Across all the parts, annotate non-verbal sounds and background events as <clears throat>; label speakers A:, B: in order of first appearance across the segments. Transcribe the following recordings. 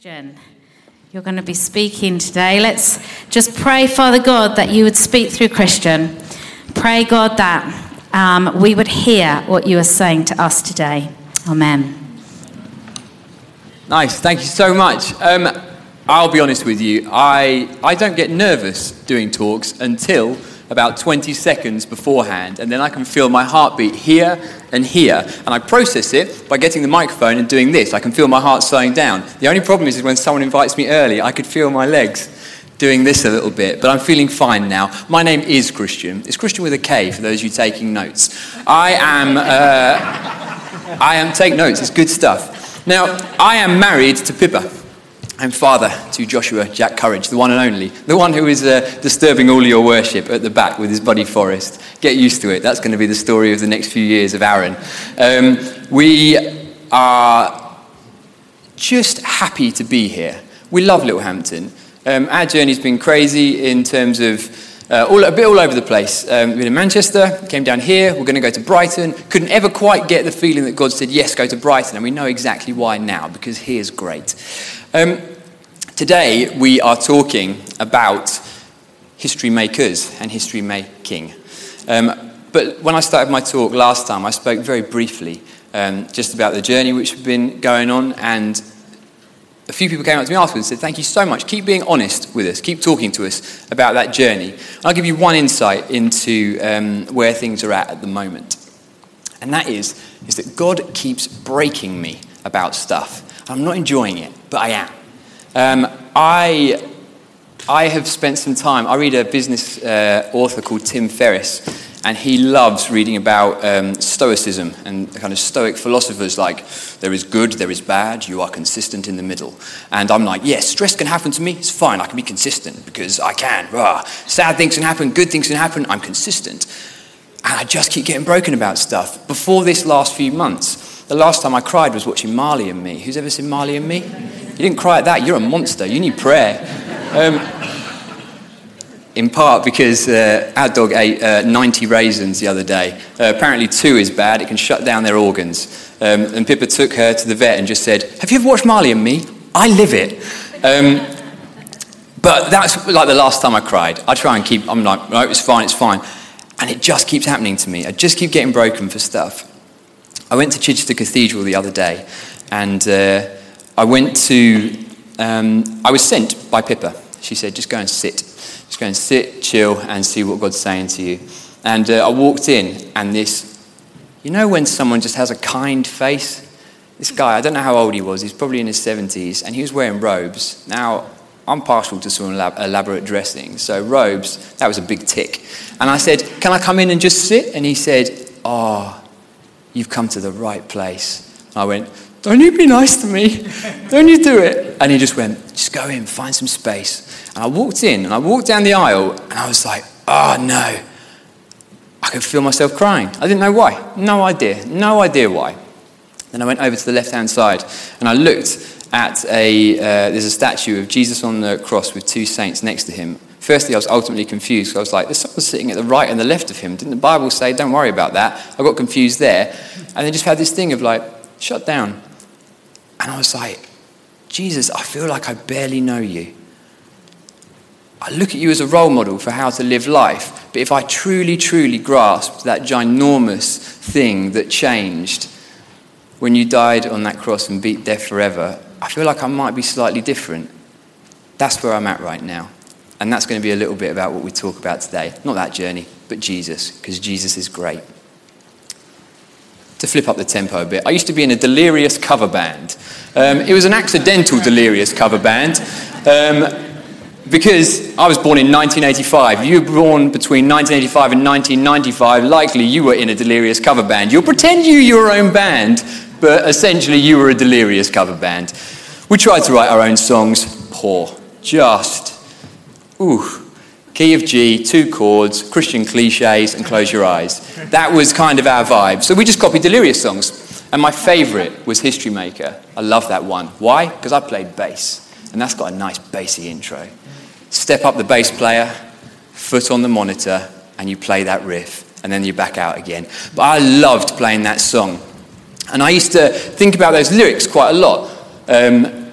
A: Christian, you're going to be speaking today. Let's just pray, Father God, that you would speak through Christian. Pray, God, that um, we would hear what you are saying to us today. Amen.
B: Nice, thank you so much. Um, I'll be honest with you, I, I don't get nervous doing talks until about 20 seconds beforehand, and then I can feel my heartbeat here and here. And I process it by getting the microphone and doing this. I can feel my heart slowing down. The only problem is, is when someone invites me early, I could feel my legs doing this a little bit, but I'm feeling fine now. My name is Christian. It's Christian with a K for those of you taking notes. I am, uh, I am, take notes, it's good stuff. Now, I am married to Pippa. I'm father to Joshua Jack Courage, the one and only, the one who is uh, disturbing all your worship at the back with his buddy Forrest. Get used to it. That's going to be the story of the next few years of Aaron. Um, we are just happy to be here. We love Littlehampton. Um, our journey's been crazy in terms of uh, all, a bit all over the place. Um, we've been in Manchester, came down here, we're going to go to Brighton. Couldn't ever quite get the feeling that God said, yes, go to Brighton. And we know exactly why now, because here's great. Um, today, we are talking about history makers and history making. Um, but when I started my talk last time, I spoke very briefly um, just about the journey which had been going on and a few people came up to me afterwards and said, Thank you so much. Keep being honest with us. Keep talking to us about that journey. I'll give you one insight into um, where things are at at the moment. And that is, is that God keeps breaking me about stuff. I'm not enjoying it, but I am. Um, I, I have spent some time, I read a business uh, author called Tim Ferriss, and he loves reading about um, Stoicism and kind of Stoic philosophers like, there is good, there is bad, you are consistent in the middle. And I'm like, yes, stress can happen to me, it's fine, I can be consistent because I can. Rah. Sad things can happen, good things can happen, I'm consistent. And I just keep getting broken about stuff. Before this last few months, the last time I cried was watching Marley and Me. Who's ever seen Marley and Me? You didn't cry at that, you're a monster, you need prayer. Um, in part because uh, our dog ate uh, 90 raisins the other day. Uh, apparently, two is bad, it can shut down their organs. Um, and Pippa took her to the vet and just said, Have you ever watched Marley and me? I live it. Um, but that's like the last time I cried. I try and keep, I'm like, no, it's fine, it's fine. And it just keeps happening to me. I just keep getting broken for stuff. I went to Chichester Cathedral the other day and uh, I went to, um, I was sent by Pippa. She said, just go and sit. Just go and sit, chill, and see what God's saying to you. And uh, I walked in, and this, you know, when someone just has a kind face? This guy, I don't know how old he was, he's probably in his 70s, and he was wearing robes. Now, I'm partial to some elaborate dressing, so robes, that was a big tick. And I said, Can I come in and just sit? And he said, Oh, you've come to the right place. I went, Don't you be nice to me? Don't you do it? And he just went, Just go in, find some space. And I walked in and I walked down the aisle and I was like, oh no. I could feel myself crying. I didn't know why. No idea. No idea why. Then I went over to the left hand side and I looked at a, uh, there's a statue of Jesus on the cross with two saints next to him. Firstly, I was ultimately confused. I was like, there's someone sitting at the right and the left of him. Didn't the Bible say, don't worry about that? I got confused there. And then just had this thing of like, shut down. And I was like, Jesus, I feel like I barely know you. I look at you as a role model for how to live life. But if I truly, truly grasped that ginormous thing that changed when you died on that cross and beat death forever, I feel like I might be slightly different. That's where I'm at right now. And that's going to be a little bit about what we talk about today. Not that journey, but Jesus, because Jesus is great. To flip up the tempo a bit, I used to be in a Delirious cover band. Um, it was an accidental Delirious cover band. Um, because I was born in 1985. You were born between 1985 and 1995. Likely you were in a Delirious cover band. You'll pretend you your own band, but essentially you were a Delirious cover band. We tried to write our own songs. Poor. Just. Ooh. Key of G, two chords, Christian cliches, and close your eyes. That was kind of our vibe. So we just copied Delirious songs. And my favorite was History Maker. I love that one. Why? Because I played bass. And that's got a nice bassy intro step up the bass player, foot on the monitor, and you play that riff, and then you back out again. But I loved playing that song. And I used to think about those lyrics quite a lot. Um,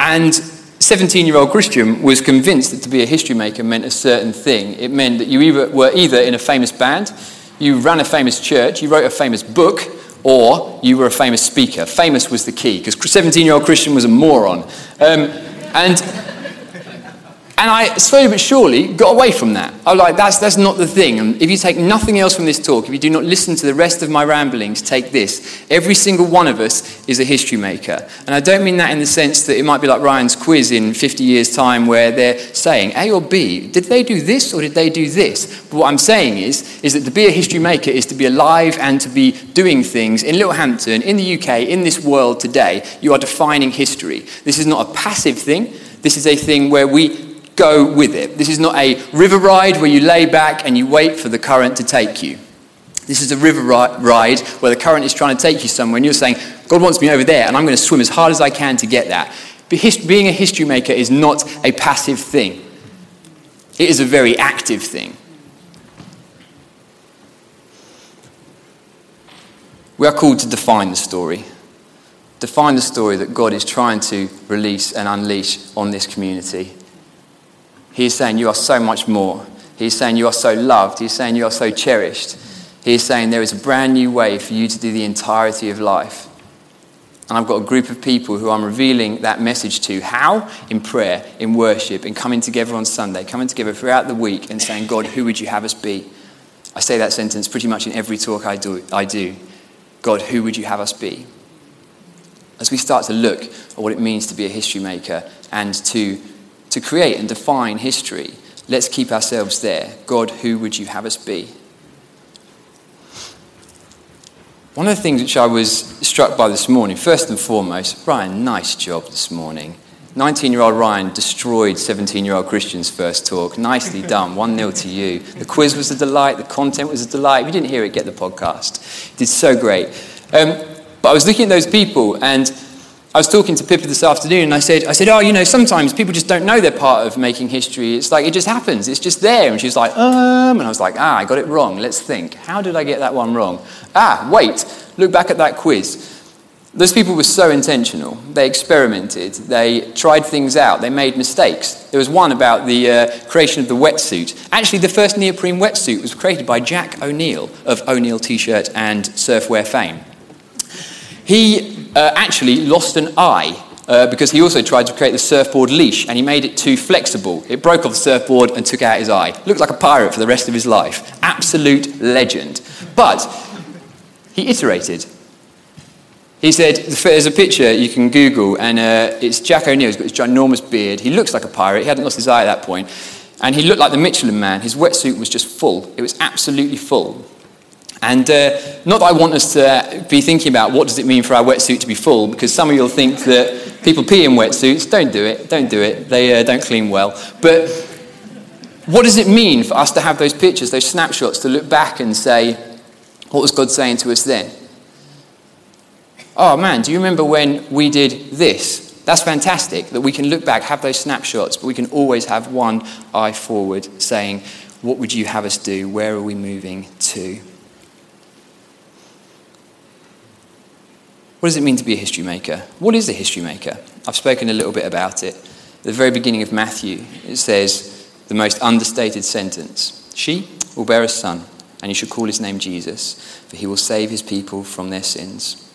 B: And 17 year old Christian was convinced that to be a history maker meant a certain thing. It meant that you either, were either in a famous band, you ran a famous church, you wrote a famous book, or you were a famous speaker. Famous was the key, because 17 year old Christian was a moron. Um, and and I slowly but surely got away from that. I was like, that's, that's not the thing. And if you take nothing else from this talk, if you do not listen to the rest of my ramblings, take this. Every single one of us is a history maker. And I don't mean that in the sense that it might be like Ryan's quiz in 50 years' time where they're saying, A or B, did they do this or did they do this? But what I'm saying is, is that to be a history maker is to be alive and to be doing things in Littlehampton, in the UK, in this world today. You are defining history. This is not a passive thing. This is a thing where we go with it. This is not a river ride where you lay back and you wait for the current to take you. This is a river ride where the current is trying to take you somewhere and you're saying, God wants me over there and I'm going to swim as hard as I can to get that. Being a history maker is not a passive thing, it is a very active thing. We are called to define the story. Define the story that God is trying to release and unleash on this community. He's saying, You are so much more. He's saying, You are so loved. He's saying, You are so cherished. He's saying, There is a brand new way for you to do the entirety of life. And I've got a group of people who I'm revealing that message to. How? In prayer, in worship, in coming together on Sunday, coming together throughout the week and saying, God, who would you have us be? I say that sentence pretty much in every talk I do. I do. God, who would you have us be? As we start to look at what it means to be a history maker and to to create and define history. Let's keep ourselves there. God, who would you have us be? One of the things which I was struck by this morning, first and foremost, Ryan, nice job this morning. 19 year old Ryan destroyed 17 year old Christian's first talk. Nicely <laughs> done. 1 0 to you. The quiz was a delight. The content was a delight. If you didn't hear it, get the podcast. You did so great. Um, but I was looking at those people and I was talking to Pippa this afternoon and I said, I said, oh, you know, sometimes people just don't know they're part of making history. It's like it just happens. It's just there. And she's like, um, and I was like, ah, I got it wrong. Let's think. How did I get that one wrong? Ah, wait, look back at that quiz. Those people were so intentional. They experimented. They tried things out. They made mistakes. There was one about the uh, creation of the wetsuit. Actually, the first neoprene wetsuit was created by Jack O'Neill of O'Neill T-shirt and surfwear fame. He uh, actually lost an eye uh, because he also tried to create the surfboard leash and he made it too flexible. It broke off the surfboard and took out his eye. Looked like a pirate for the rest of his life. Absolute legend. But he iterated. He said, there's a picture you can Google, and uh, it's Jack O'Neill. He's got this ginormous beard. He looks like a pirate. He hadn't lost his eye at that point. And he looked like the Michelin man. His wetsuit was just full. It was absolutely full. And uh, not that I want us to be thinking about what does it mean for our wetsuit to be full, because some of you will think that people pee in wetsuits. Don't do it. Don't do it. They uh, don't clean well. But what does it mean for us to have those pictures, those snapshots, to look back and say, what was God saying to us then? Oh man, do you remember when we did this? That's fantastic that we can look back, have those snapshots, but we can always have one eye forward saying, What would you have us do? Where are we moving to? What does it mean to be a history maker? What is a history maker? I've spoken a little bit about it. At the very beginning of Matthew, it says the most understated sentence She will bear a son, and you shall call his name Jesus, for he will save his people from their sins.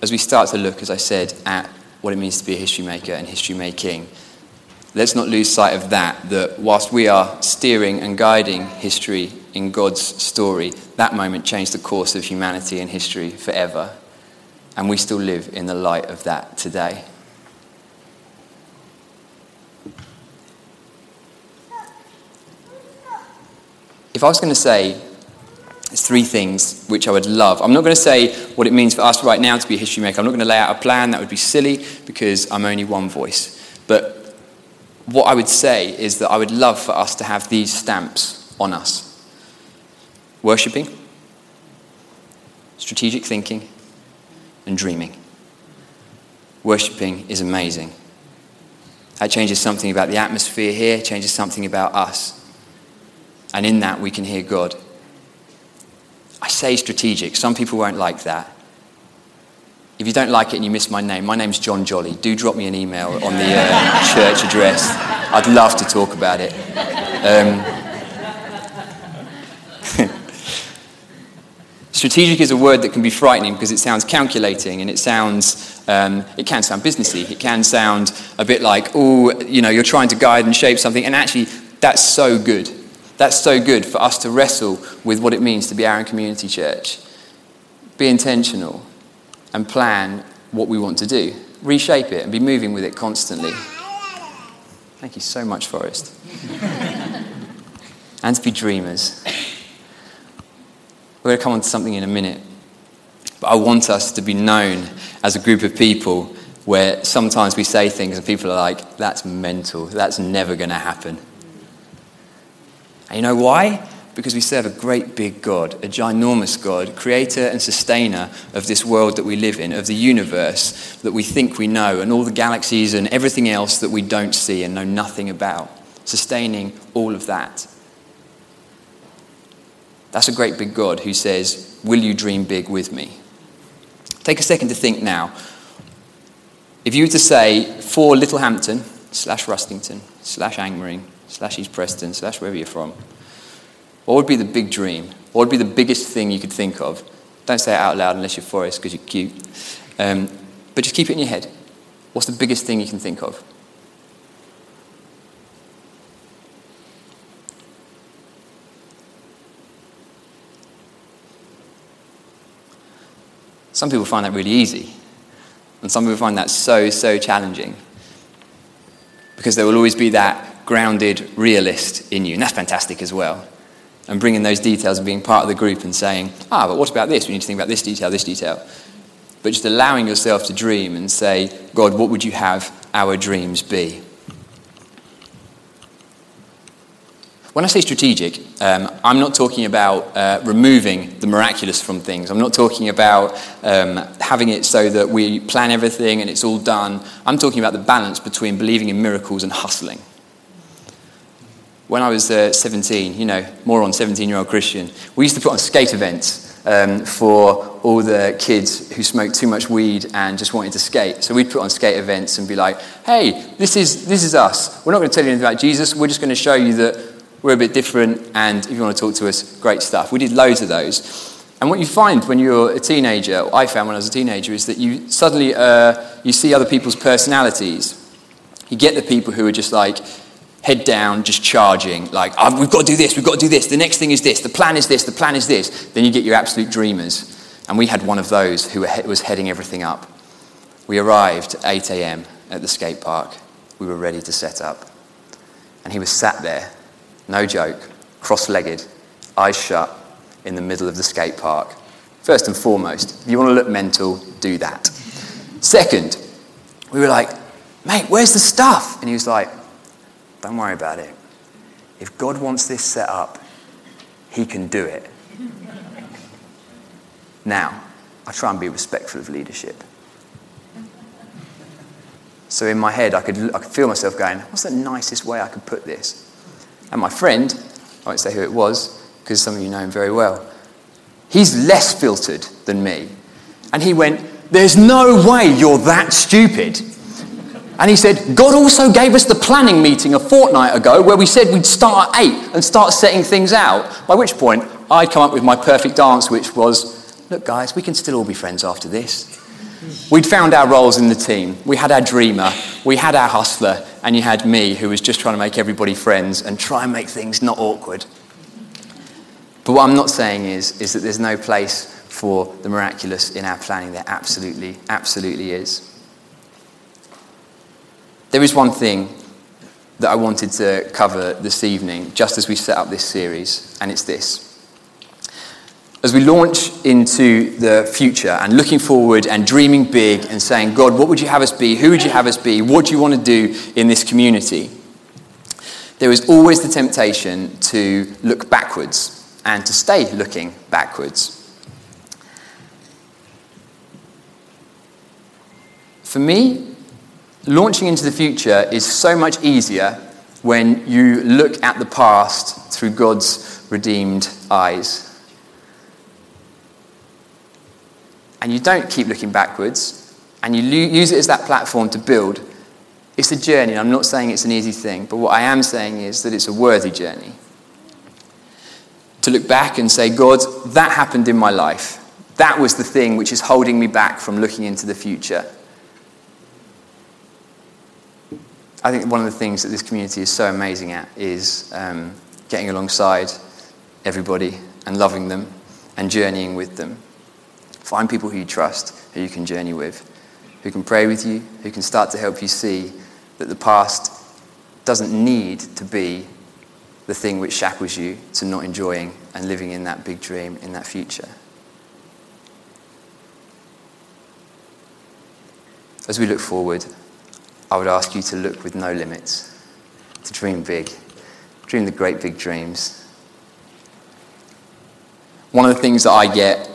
B: As we start to look, as I said, at what it means to be a history maker and history making, let's not lose sight of that, that whilst we are steering and guiding history in God's story, that moment changed the course of humanity and history forever. And we still live in the light of that today. If I was going to say three things which I would love, I'm not going to say what it means for us right now to be a history maker. I'm not going to lay out a plan, that would be silly because I'm only one voice. But what I would say is that I would love for us to have these stamps on us worshipping, strategic thinking, and dreaming. Worshipping is amazing. That changes something about the atmosphere here, changes something about us. And in that, we can hear God. I say strategic, some people won't like that. if you don't like it and you miss my name, my name's John Jolly. Do drop me an email on the uh, <laughs> church address. I'd love to talk about it. Um, strategic is a word that can be frightening because it sounds calculating and it sounds, um, it can sound businessy. It can sound a bit like, oh, you know, you're trying to guide and shape something. And actually, that's so good. That's so good for us to wrestle with what it means to be our community church. Be intentional and plan what we want to do. Reshape it and be moving with it constantly. Thank you so much, Forrest. <laughs> and to be dreamers. We're going to come on to something in a minute. But I want us to be known as a group of people where sometimes we say things and people are like, that's mental. That's never going to happen. And you know why? Because we serve a great big God, a ginormous God, creator and sustainer of this world that we live in, of the universe that we think we know, and all the galaxies and everything else that we don't see and know nothing about, sustaining all of that. That's a great big God who says, Will you dream big with me? Take a second to think now. If you were to say for Littlehampton slash Rustington slash Angmering slash East Preston, slash wherever you're from, what would be the big dream? What would be the biggest thing you could think of? Don't say it out loud unless you're Forrest because you're cute. Um, but just keep it in your head. What's the biggest thing you can think of? Some people find that really easy, and some people find that so, so challenging. Because there will always be that grounded realist in you. And that's fantastic as well. And bringing those details and being part of the group and saying, ah, but what about this? We need to think about this detail, this detail. But just allowing yourself to dream and say, God, what would you have our dreams be? When I say strategic, um, I'm not talking about uh, removing the miraculous from things. I'm not talking about um, having it so that we plan everything and it's all done. I'm talking about the balance between believing in miracles and hustling when I was uh, 17, you know, more on 17 year old Christian, we used to put on skate events um, for all the kids who smoked too much weed and just wanted to skate. So we'd put on skate events and be like, hey, this is, this is us. We're not going to tell you anything about Jesus. We're just going to show you that we're a bit different. And if you want to talk to us, great stuff. We did loads of those. And what you find when you're a teenager, I found when I was a teenager, is that you suddenly uh, you see other people's personalities. You get the people who are just like, head down, just charging, like, oh, we've got to do this, we've got to do this, the next thing is this, the plan is this, the plan is this. Then you get your absolute dreamers. And we had one of those who was heading everything up. We arrived at 8 a.m. at the skate park. We were ready to set up. And he was sat there, no joke, cross legged, eyes shut, in the middle of the skate park. First and foremost, if you want to look mental, do that. Second, we were like, mate, where's the stuff? And he was like, don't worry about it. If God wants this set up, He can do it. Now, I try and be respectful of leadership. So in my head, I could, I could feel myself going, what's the nicest way I could put this? And my friend, I won't say who it was, because some of you know him very well, he's less filtered than me. And he went, There's no way you're that stupid. And he said, God also gave us the planning meeting a fortnight ago where we said we'd start at 8 and start setting things out. By which point, I'd come up with my perfect dance, which was, look, guys, we can still all be friends after this. We'd found our roles in the team. We had our dreamer, we had our hustler, and you had me who was just trying to make everybody friends and try and make things not awkward. But what I'm not saying is, is that there's no place for the miraculous in our planning. There absolutely, absolutely is. There is one thing that I wanted to cover this evening, just as we set up this series, and it's this. As we launch into the future and looking forward and dreaming big and saying, God, what would you have us be? Who would you have us be? What do you want to do in this community? There is always the temptation to look backwards and to stay looking backwards. For me, launching into the future is so much easier when you look at the past through God's redeemed eyes. And you don't keep looking backwards, and you lo- use it as that platform to build, it's a journey. And I'm not saying it's an easy thing, but what I am saying is that it's a worthy journey. To look back and say, God, that happened in my life. That was the thing which is holding me back from looking into the future. I think one of the things that this community is so amazing at is um, getting alongside everybody and loving them and journeying with them. Find people who you trust, who you can journey with, who can pray with you, who can start to help you see that the past doesn't need to be the thing which shackles you to not enjoying and living in that big dream, in that future. As we look forward, I would ask you to look with no limits, to dream big, dream the great big dreams. One of the things that I get, <clears throat>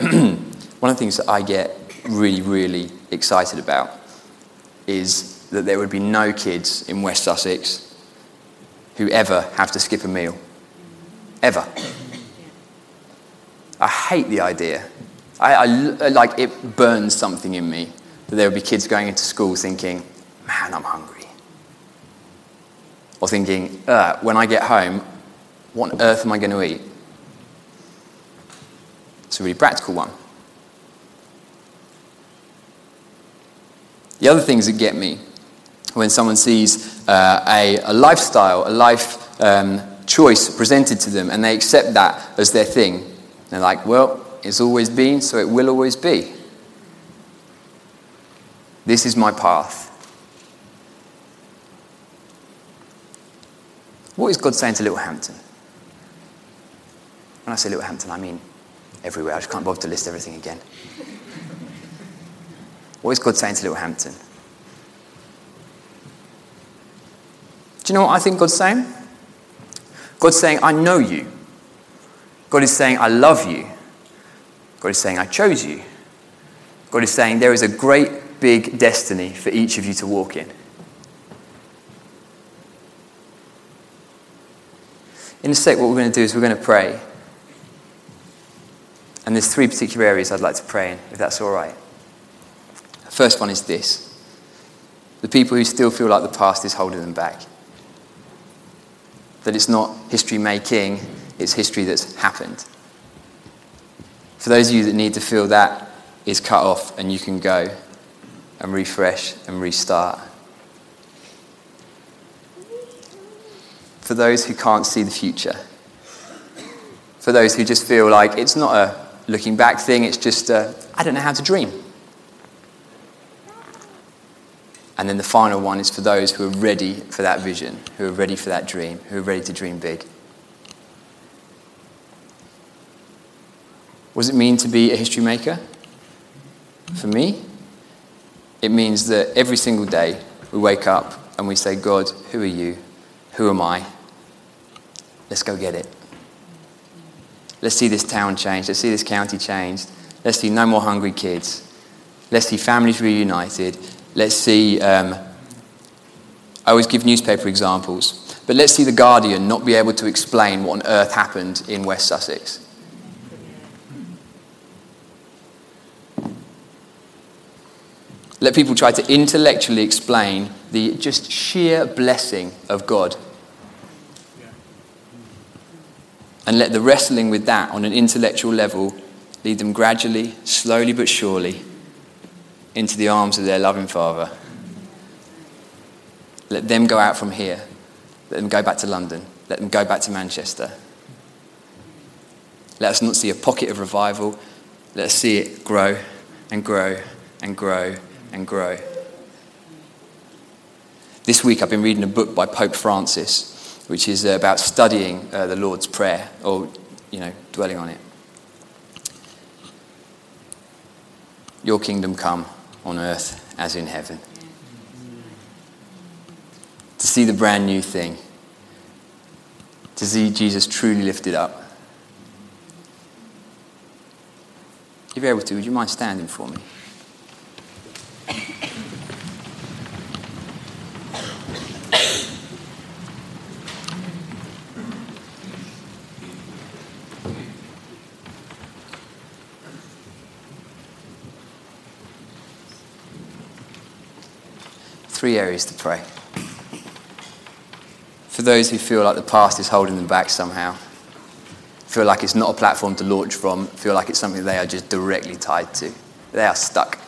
B: one of the things that I get really, really excited about is that there would be no kids in West Sussex who ever have to skip a meal. Ever. I hate the idea. I, I, like it burns something in me that there would be kids going into school thinking, man, I'm hungry. Or thinking, uh, when I get home, what on earth am I going to eat? It's a really practical one. The other things that get me when someone sees uh, a, a, lifestyle, a life um, choice presented to them, and they accept that as their thing. They're like, well, it's always been, so it will always be. This is my path. What is God saying to Littlehampton? When I say Littlehampton, I mean everywhere. I just can't bother to list everything again. What is God saying to Littlehampton? Do you know what I think God's saying? God's saying, I know you. God is saying, I love you. God is saying, I chose you. God is saying, there is a great big destiny for each of you to walk in. In a sec, what we're going to do is we're going to pray. And there's three particular areas I'd like to pray in, if that's all right. First one is this the people who still feel like the past is holding them back that it's not history making, it's history that's happened. For those of you that need to feel that is cut off and you can go and refresh and restart. For those who can't see the future. For those who just feel like it's not a looking back thing, it's just I don't know how to dream. And then the final one is for those who are ready for that vision, who are ready for that dream, who are ready to dream big. What does it mean to be a history maker? For me, it means that every single day we wake up and we say, God, who are you? Who am I? Let's go get it. Let's see this town change. Let's see this county changed. Let's see no more hungry kids. Let's see families reunited. Let's see, um, I always give newspaper examples, but let's see The Guardian not be able to explain what on earth happened in West Sussex. Let people try to intellectually explain the just sheer blessing of God. And let the wrestling with that on an intellectual level lead them gradually, slowly but surely, into the arms of their loving Father. Let them go out from here. Let them go back to London. Let them go back to Manchester. Let us not see a pocket of revival. Let us see it grow and grow and grow and grow. This week I've been reading a book by Pope Francis, which is about studying uh, the Lord's Prayer, or, you know, dwelling on it. Your kingdom come on earth as in heaven. To see the brand new thing. To see Jesus truly lifted up. If you're able to, would you mind standing for me? Areas to pray. For those who feel like the past is holding them back somehow, feel like it's not a platform to launch from, feel like it's something they are just directly tied to. They are stuck.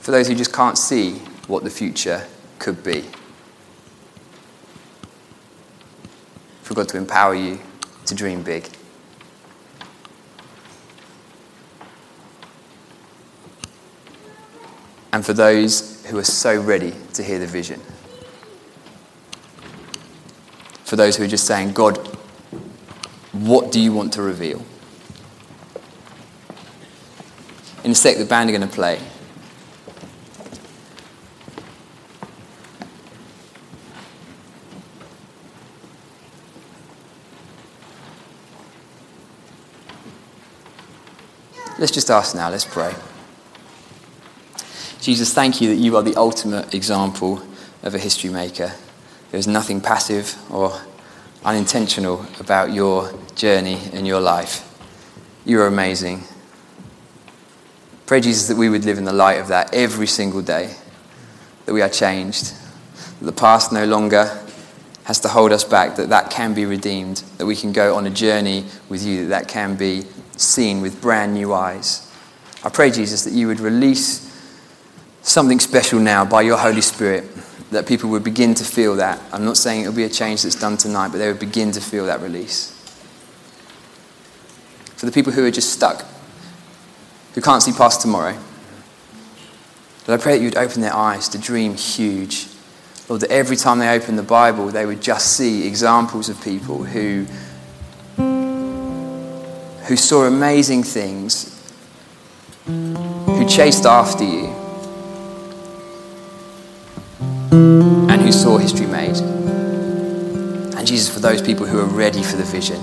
B: For those who just can't see what the future could be. For God to empower you to dream big. And for those who are so ready to hear the vision. For those who are just saying, God, what do you want to reveal? In a sec, the band are going to play. Let's just ask now, let's pray. Jesus, thank you that you are the ultimate example of a history maker. There's nothing passive or unintentional about your journey and your life. You are amazing. Pray, Jesus, that we would live in the light of that every single day, that we are changed, that the past no longer has to hold us back, that that can be redeemed, that we can go on a journey with you, that that can be seen with brand new eyes. I pray, Jesus, that you would release something special now by your Holy Spirit, that people would begin to feel that. I'm not saying it'll be a change that's done tonight, but they would begin to feel that release. For the people who are just stuck, who can't see past tomorrow, Lord, I pray that you would open their eyes to dream huge. Lord, that every time they open the Bible, they would just see examples of people who who saw amazing things, who chased after you, saw history made. And Jesus, for those people who are ready for the vision,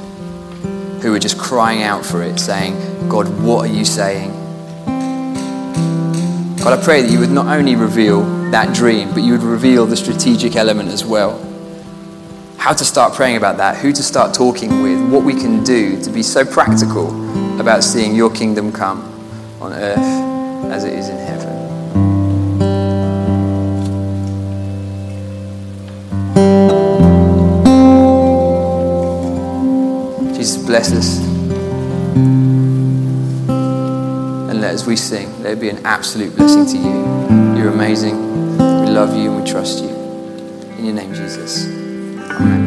B: who are just crying out for it, saying, God, what are you saying? God, I pray that you would not only reveal that dream, but you would reveal the strategic element as well how to start praying about that, who to start talking with, what we can do to be so practical about seeing your kingdom come on earth as it is in heaven. Bless us. And let as we sing, let it be an absolute blessing to you. You're amazing. We love you and we trust you. In your name, Jesus. Amen.